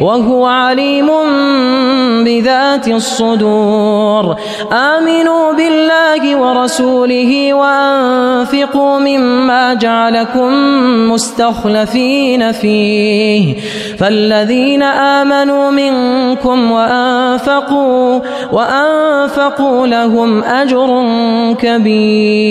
وهو عليم بذات الصدور. آمنوا بالله ورسوله وأنفقوا مما جعلكم مستخلفين فيه. فالذين آمنوا منكم وأنفقوا وأنفقوا لهم أجر كبير.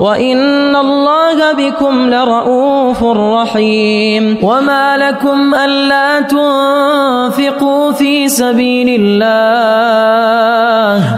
وإن الله بكم لرؤوف رحيم وما لكم ألا تنفقوا في سبيل الله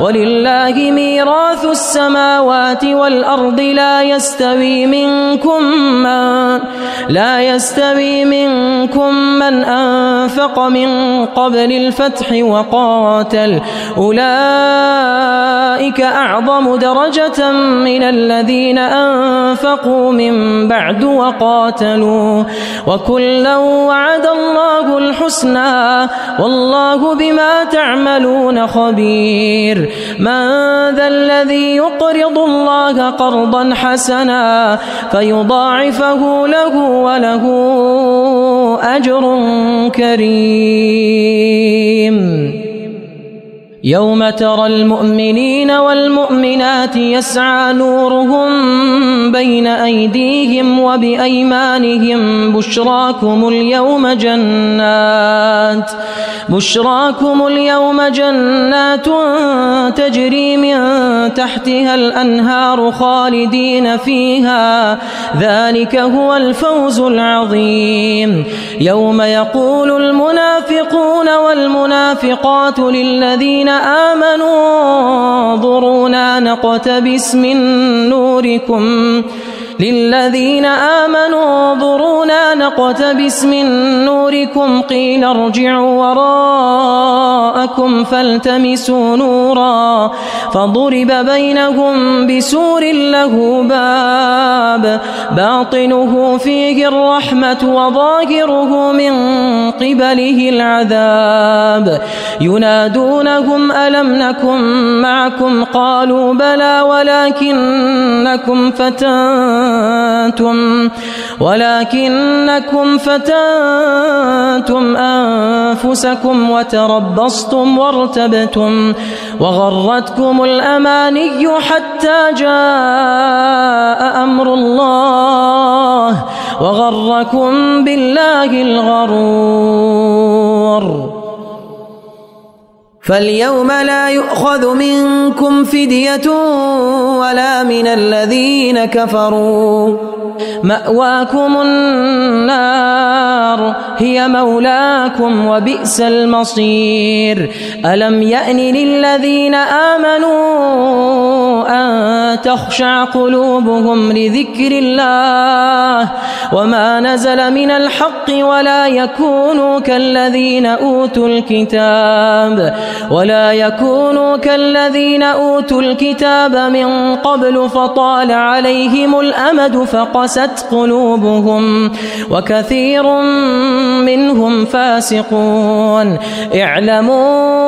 ولله ميراث السماوات والأرض لا يستوي منكم من لا يستوي منكم من أنفق من قبل الفتح وقاتل. أولئك أعظم درجة من الذين أنفقوا من بعد وقاتلوا. وكلا وعد الله الحسنى. والله بما تعملون خبير. من ذا الذي يقرض الله قرضا حسنا فيضاعفه له وله أجر كريم. يوم ترى المؤمنين والمؤمنات يسعى نورهم بين أيديهم وبأيمانهم بشراكم اليوم جنات بشراكم اليوم جنات تجري من تحتها الأنهار خالدين فيها ذلك هو الفوز العظيم يوم يقول المنافقون والمنافقات للذين آمنوا انظرونا نقتبس من نوركم. للذين آمنوا انظرونا نقتبس من نوركم. قيل ارجعوا وراءكم فالتمسوا نورا. فضرب بينهم بسور له باب. باطنه فيه الرحمة وظاهره من قبله العذاب. ينادونهم ألم نكن معكم؟ قالوا بلى ولكنكم فتنتم ولكنكم فتنتم أنفسكم وتربصتم وارتبتم. وغرتكم الأماني حتى جاء أمر الله. وغركم بالله الغرور. فاليوم لا يؤخذ منكم فدية ولا من الذين كفروا. مأواكم النار. هي مولاكم وبئس المصير. ألم يأن للذين آمنوا أن تخشع قلوبهم لذكر الله وما نزل من الحق ولا يكونوا كالذين أوتوا الكتاب ولا يكونوا كالذين أوتوا الكتاب من قبل فطال عليهم الأمد فقست قلوبهم وكثير منهم فاسقون. اعلموا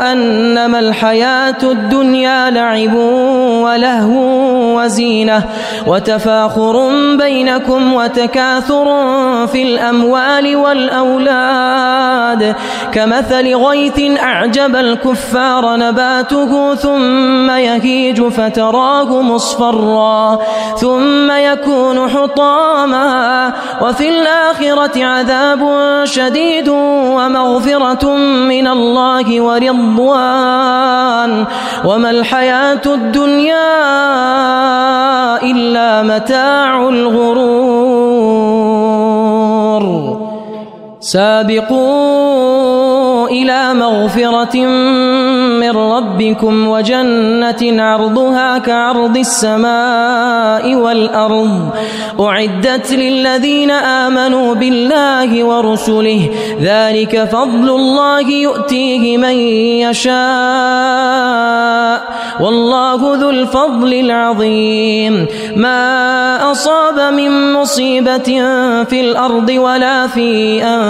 أنما الحياة الدنيا لعب ولهو وزينة وتفاخر بينكم وتكاثر في الأموال والأولاد. كمثل غيث أعجب الكفار نباته ثم يهيج فتراه مصفرا ثم يكون حطاما. وفي الآخرة عذاب شديد ومغفرة من الله ورضوان وما الحياة الدنيا إلا متاع الغرور. سابقوا إلى مغفرة من ربكم وجنة عرضها كعرض السماء والأرض. أعدت للذين آمنوا بالله ورسله. ذلك فضل الله يؤتيه من يشاء. والله ذو الفضل العظيم. ما أصاب من مصيبة في الأرض ولا في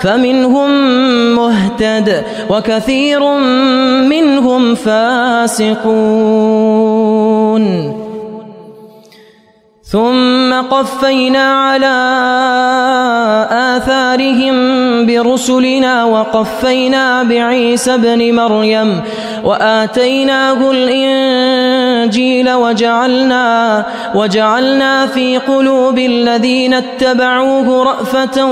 فمنهم مهتد وكثير منهم فاسقون. ثم قفينا على آثارهم برسلنا وقفينا بعيسى ابن مريم وآتيناه الإنجيل وجعلنا وجعلنا في قلوب الذين اتبعوه رأفة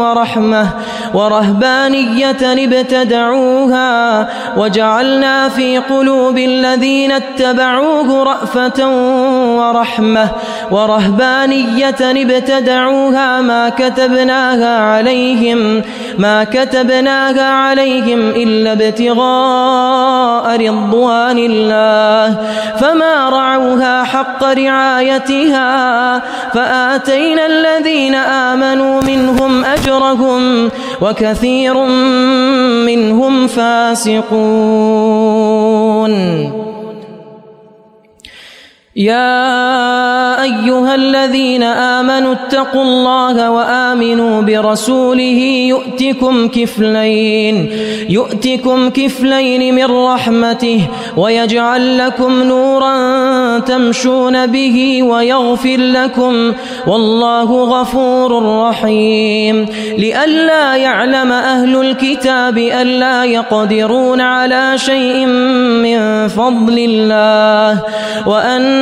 ورحمة ورهبانية ابتدعوها وجعلنا في قلوب الذين اتبعوه رأفة ورحمة ورهبانية ابتدعوها ما كتبناها عليهم ما كتبناها عليهم إلا ابتغاء رضوان الله فما رعوها حق رعايتها فآتينا الذين آمنوا منهم أجرهم وكثير منهم فاسقون يا أيها الذين آمنوا اتقوا الله وآمنوا برسوله يؤتكم كفلين يؤتكم كفلين من رحمته ويجعل لكم نورا تمشون به ويغفر لكم والله غفور رحيم. لئلا يعلم أهل الكتاب ألا يقدرون على شيء من فضل الله وأن